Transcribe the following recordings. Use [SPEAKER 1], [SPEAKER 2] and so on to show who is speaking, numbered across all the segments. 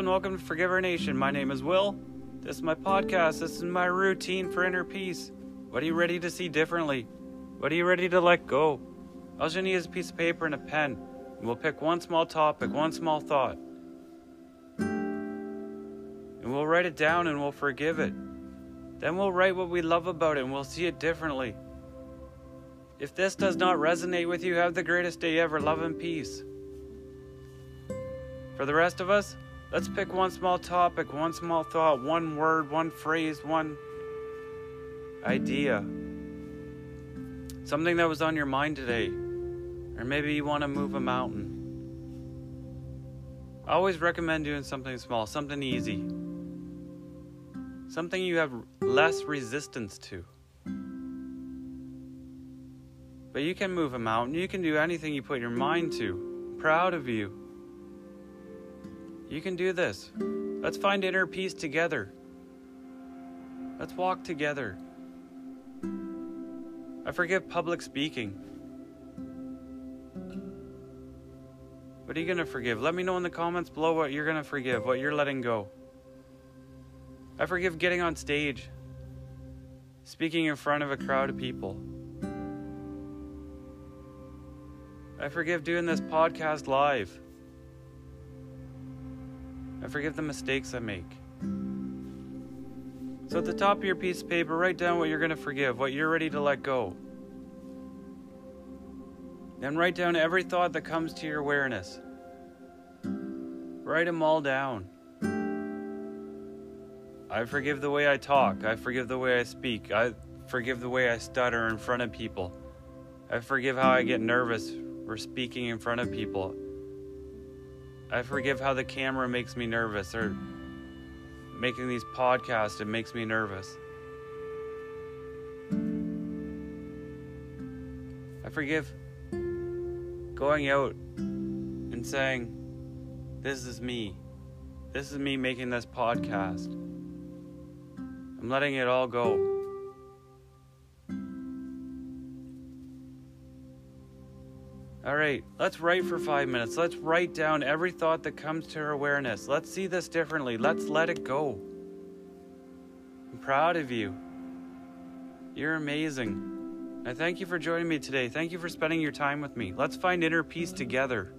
[SPEAKER 1] and welcome to Forgiver Nation. My name is Will. This is my podcast. This is my routine for inner peace. What are you ready to see differently? What are you ready to let go? All you need is a piece of paper and a pen. And we'll pick one small topic, one small thought. And we'll write it down and we'll forgive it. Then we'll write what we love about it and we'll see it differently. If this does not resonate with you, have the greatest day ever. Love and peace. For the rest of us, let's pick one small topic, one small thought, one word, one phrase, one idea. Something that was on your mind today. Or maybe you want to move a mountain. I always recommend doing something small, something easy. Something you have less resistance to. But you can move a mountain. You can do anything you put your mind to. Proud of you. You can do this. Let's find inner peace together. Let's walk together. I forgive public speaking. What are you going to forgive? Let me know in the comments below what you're going to forgive, what you're letting go. I forgive getting on stage, speaking in front of a crowd of people. I forgive doing this podcast live. I forgive the mistakes I make. So at the top of your piece of paper, write down what you're going to forgive, what you're ready to let go. Then write down every thought that comes to your awareness. Write them all down. I forgive the way I talk. I forgive the way I speak. I forgive the way I stutter in front of people. I forgive how I get nervous for speaking in front of people. I forgive how the camera makes me nervous or making these podcasts, it makes me nervous. I forgive going out and saying, This is me. This is me making this podcast. I'm letting it all go. All right, let's write for five minutes. Let's write down every thought that comes to our awareness. Let's see this differently. Let's let it go. I'm proud of you. You're amazing. I thank you for joining me today. Thank you for spending your time with me. Let's find inner peace together.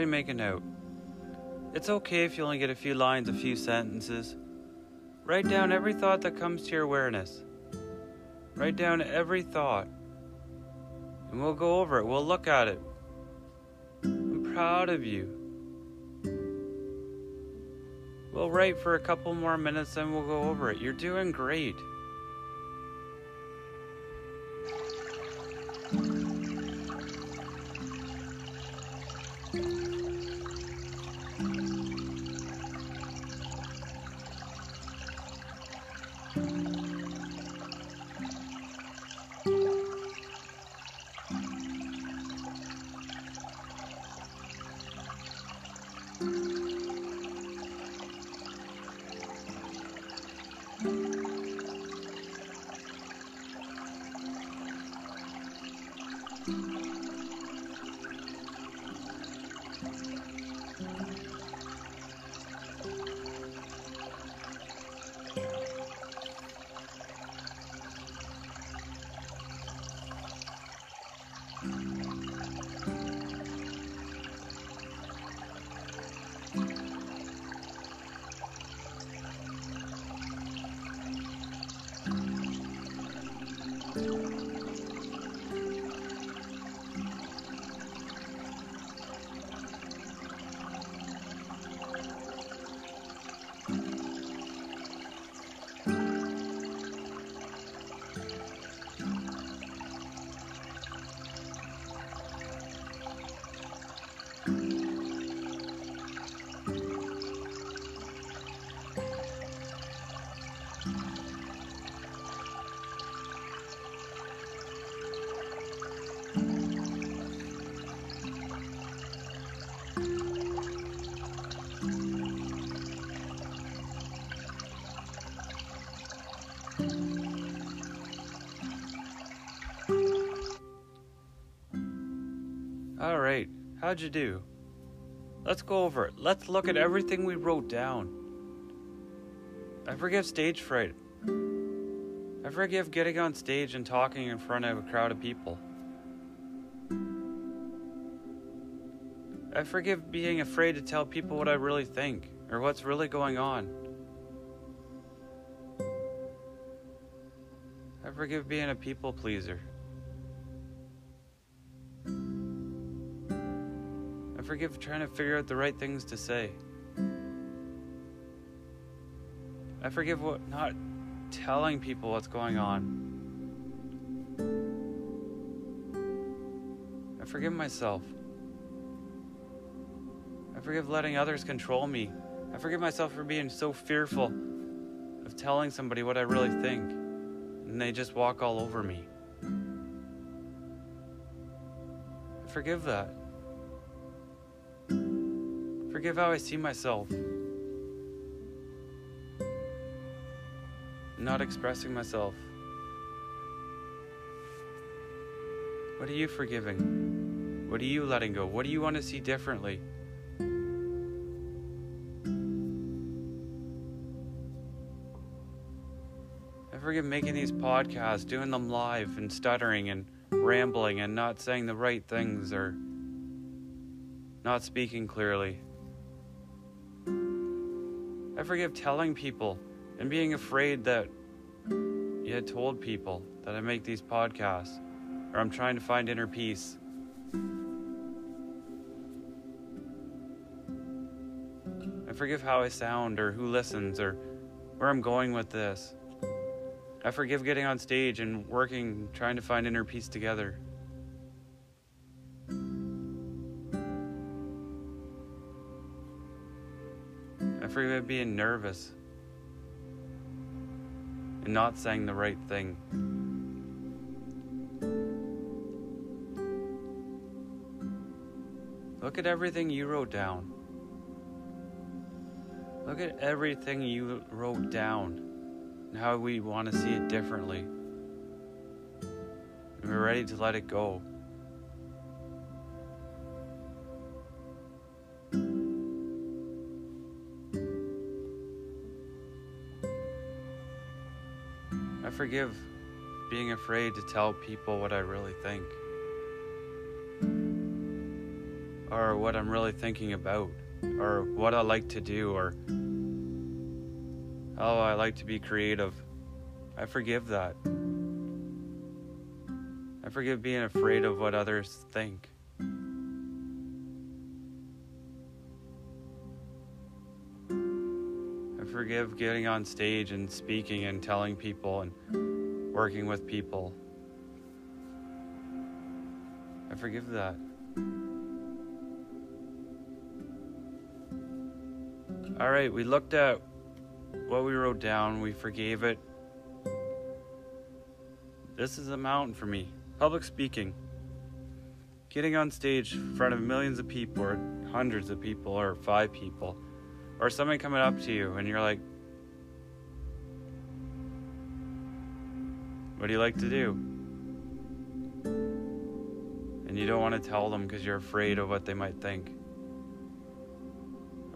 [SPEAKER 1] You make a note? It's okay if you only get a few lines, a few sentences. Write down every thought that comes to your awareness. Write down every thought. And we'll go over it. We'll look at it. I'm proud of you. We'll write for a couple more minutes, then we'll go over it. You're doing great. All right, how'd you do? Let's go over it. Let's look at everything we wrote down. I forgive stage fright. I forgive getting on stage and talking in front of a crowd of people. I forgive being afraid to tell people what I really think or what's really going on. I forgive being a people pleaser. I forgive trying to figure out the right things to say. I forgive what not telling people what's going on. I forgive myself. I forgive letting others control me. I forgive myself for being so fearful of telling somebody what I really think, and they just walk all over me. I forgive that. Forgive how I see myself. Not expressing myself. What are you forgiving? What are you letting go? What do you want to see differently? I forgive making these podcasts, doing them live and stuttering and rambling and not saying the right things or not speaking clearly. I forgive telling people and being afraid that you had told people that I make these podcasts or I'm trying to find inner peace. I forgive how I sound or who listens or where I'm going with this. I forgive getting on stage and working, trying to find inner peace together. For even being nervous and not saying the right thing. Look at everything you wrote down. Look at everything you wrote down and how we want to see it differently. And we're ready to let it go. Forgive being afraid to tell people what I really think or what I'm really thinking about or what I like to do or how I like to be creative. I forgive that. I forgive being afraid of what others think. Forgive getting on stage and speaking and telling people and working with people. I forgive that. All right, we looked at what we wrote down, we forgave it. This is a mountain for me. Public speaking. Getting on stage in front of millions of people, or hundreds of people, or five people, or somebody coming up to you and you're like, What do you like to do? And you don't want to tell them because you're afraid of what they might think.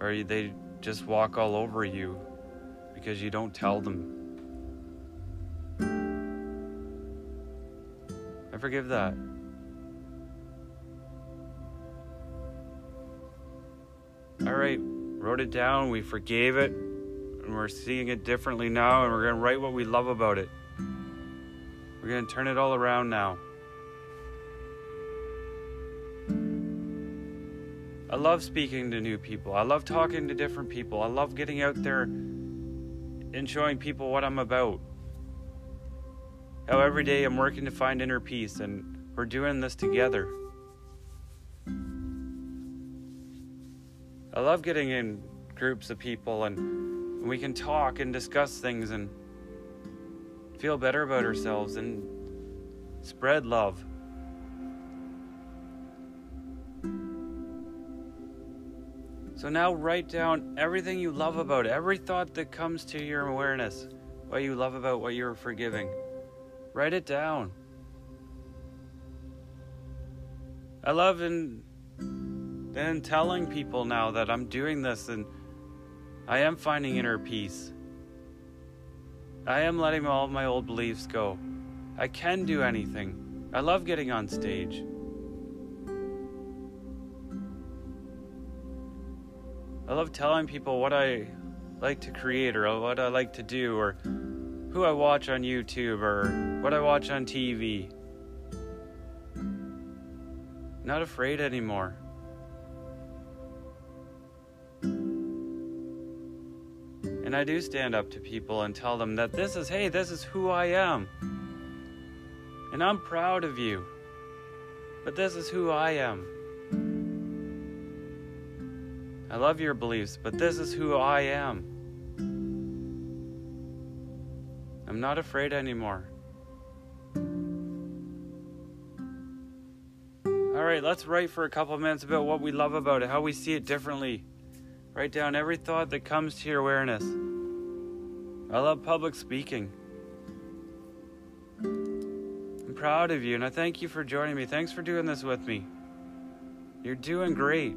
[SPEAKER 1] Or they just walk all over you because you don't tell them. I forgive that. All right, wrote it down, we forgave it, and we're seeing it differently now, and we're going to write what we love about it. We're going to turn it all around now. I love speaking to new people. I love talking to different people. I love getting out there and showing people what I'm about. How every day I'm working to find inner peace and we're doing this together. I love getting in groups of people and we can talk and discuss things and feel better about ourselves and spread love. So now write down everything you love about every thought that comes to your awareness, what you love about what you're forgiving. Write it down. I love in then telling people now that I'm doing this and I am finding inner peace. I am letting all my old beliefs go. I can do anything. I love getting on stage. I love telling people what I like to create or what I like to do or who I watch on YouTube or what I watch on TV. Not afraid anymore. I do stand up to people and tell them that this is, hey, this is who I am. And I'm proud of you. But this is who I am. I love your beliefs, but this is who I am. I'm not afraid anymore. All right, let's write for a couple minutes about what we love about it, how we see it differently. Write down every thought that comes to your awareness. I love public speaking. I'm proud of you and I thank you for joining me. Thanks for doing this with me. You're doing great.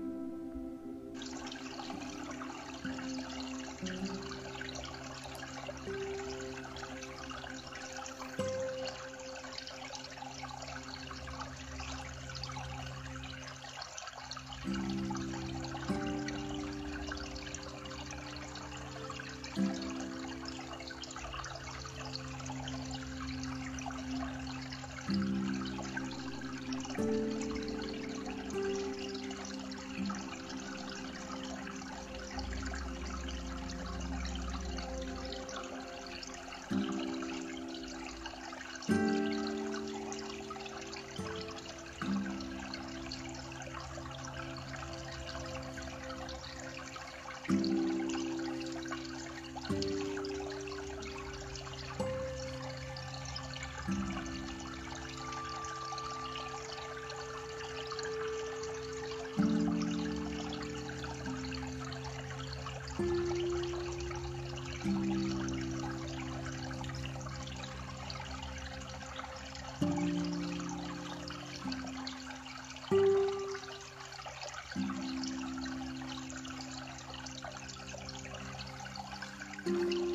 [SPEAKER 1] All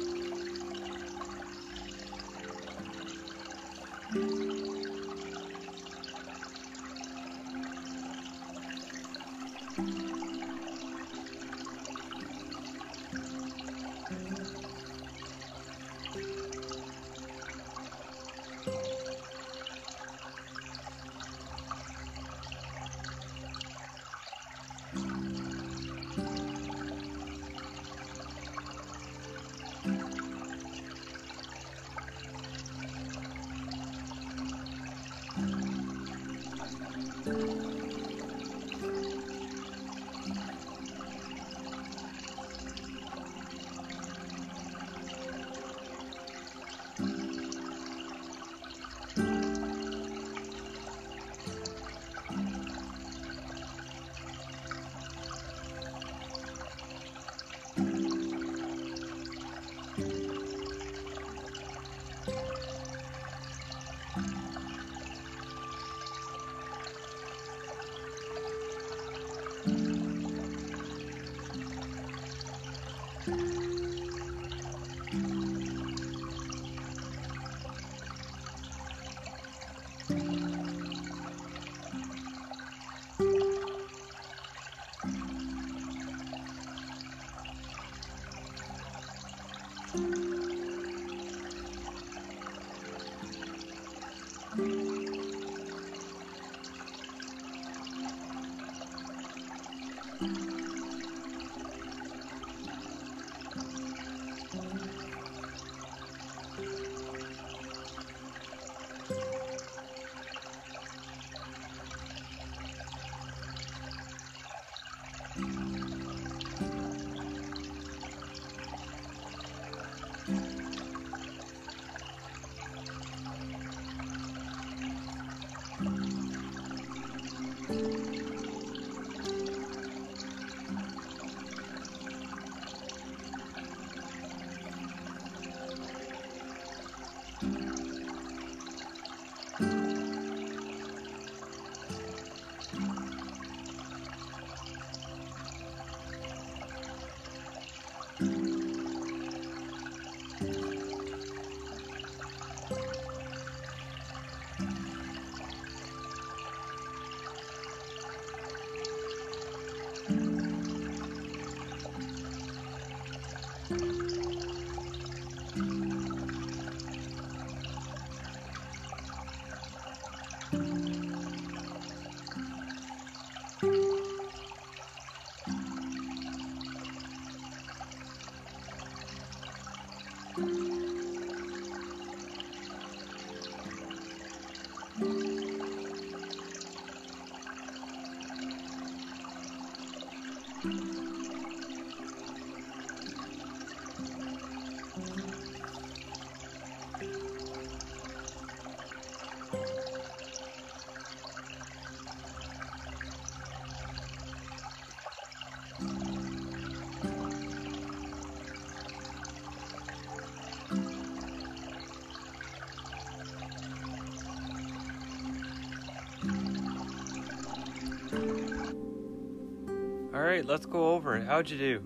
[SPEAKER 1] right, let's go over it. How'd you do?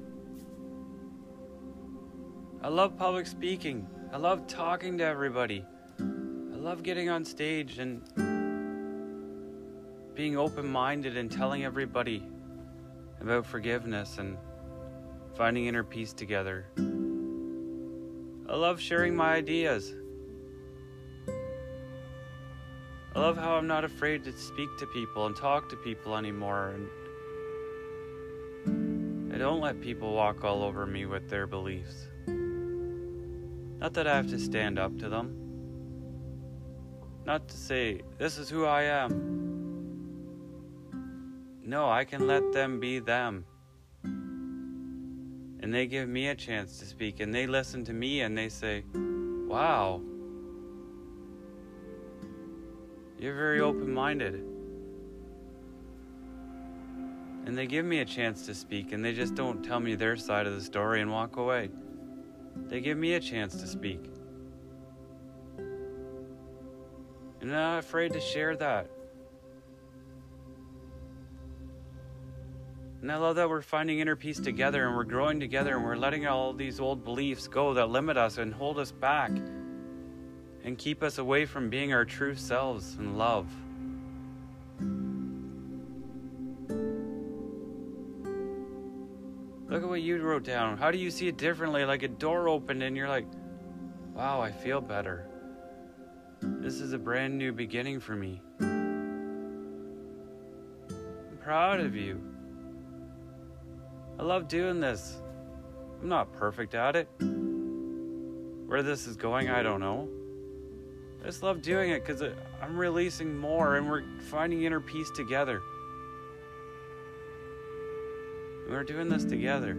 [SPEAKER 1] I love public speaking. I love talking to everybody. I love getting on stage and being open minded and telling everybody about forgiveness and finding inner peace together. I love sharing my ideas. I love how I'm not afraid to speak to people and talk to people anymore and I don't let people walk all over me with their beliefs. Not that I have to stand up to them. Not to say, this is who I am. No, I can let them be them. And they give me a chance to speak, and they listen to me and they say, Wow, you're very open minded and they give me a chance to speak and they just don't tell me their side of the story and walk away. They give me a chance to speak. And I'm not afraid to share that. And I love that we're finding inner peace together and we're growing together and we're letting all these old beliefs go that limit us and hold us back and keep us away from being our true selves and love. Look at what you wrote down. How do you see it differently? Like a door opened and you're like, wow, I feel better. This is a brand new beginning for me. I'm proud of you. I love doing this. I'm not perfect at it. Where this is going, I don't know. I just love doing it because uh, I'm releasing more and we're finding inner peace together. We're doing this together.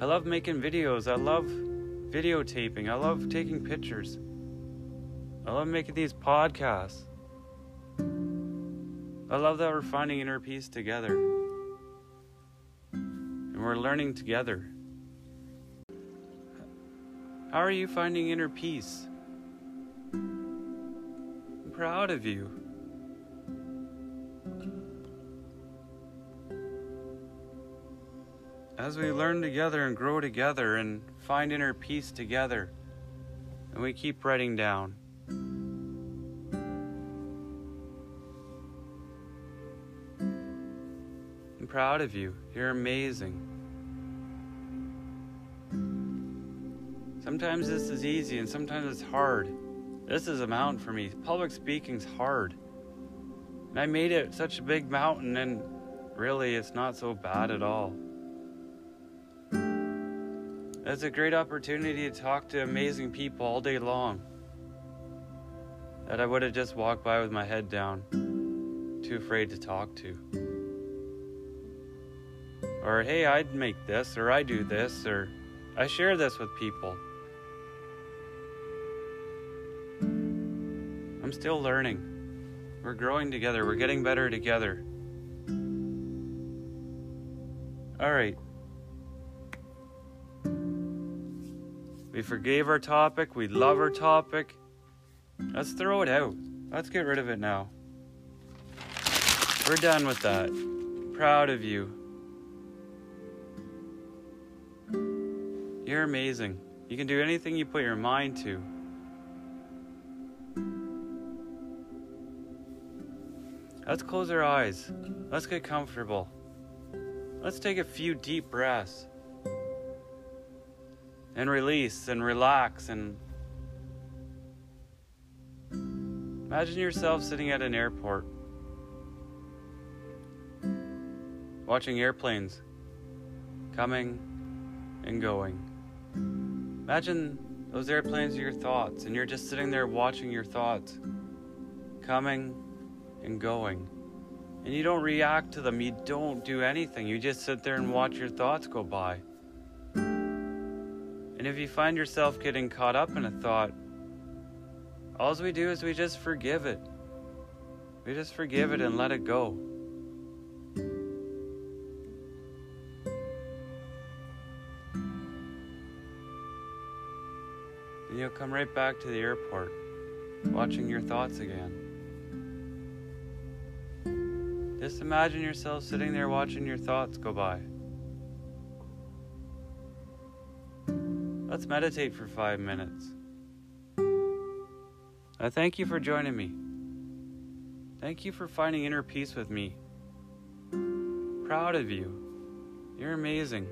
[SPEAKER 1] I love making videos. I love videotaping. I love taking pictures. I love making these podcasts. I love that we're finding inner peace together And we're learning together. How are you finding inner peace? I'm proud of you. As we learn together and grow together and find inner peace together, and we keep writing down. I'm proud of you. You're amazing. Sometimes this is easy and sometimes it's hard. This is a mountain for me. Public speaking's hard. And I made it such a big mountain, and really, it's not so bad at all. It's a great opportunity to talk to amazing people all day long that I would have just walked by with my head down, too afraid to talk to. Or, hey, I'd make this, or I do this, or I share this with people. I'm still learning. We're growing together. We're getting better together. All right. We forgave our topic. We love our topic. Let's throw it out. Let's get rid of it now. We're done with that. Proud of you. You're amazing. You can do anything you put your mind to. Let's close our eyes. Let's get comfortable. Let's take a few deep breaths. And release and relax and imagine yourself sitting at an airport watching airplanes coming and going. Imagine those airplanes are your thoughts and you're just sitting there watching your thoughts coming and going. And you don't react to them, you don't do anything. You just sit there and watch your thoughts go by. And if you find yourself getting caught up in a thought, all we do is we just forgive it. We just forgive it and let it go. And you'll come right back to the airport, watching your thoughts again. Just imagine yourself sitting there watching your thoughts go by. Let's meditate for five minutes. I thank you for joining me. Thank you for finding inner peace with me. Proud of you. You're amazing.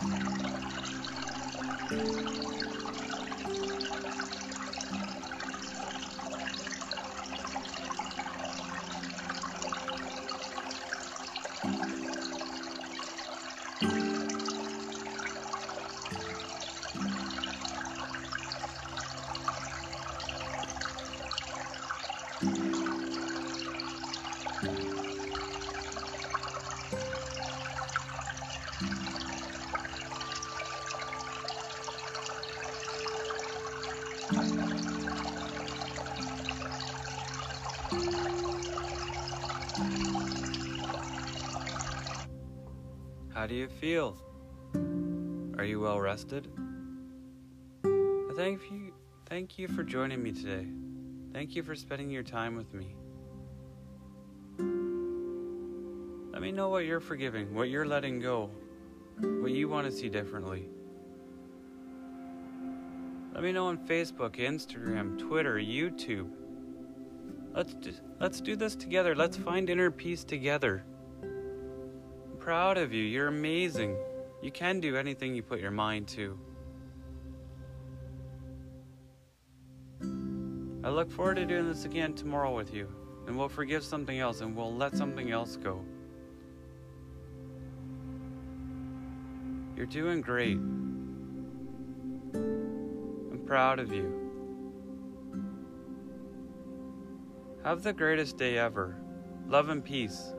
[SPEAKER 1] How do you feel? Are you well rested? I thank you thank you for joining me today. Thank you for spending your time with me. Let me know what you're forgiving, what you're letting go, what you want to see differently. Let me know on Facebook, Instagram, Twitter, YouTube, Let's do, let's do this together. Let's find inner peace together. Proud of you. You're amazing. You can do anything you put your mind to. I look forward to doing this again tomorrow with you, and we'll forgive something else and we'll let something else go. You're doing great. I'm proud of you. Have the greatest day ever. Love and peace.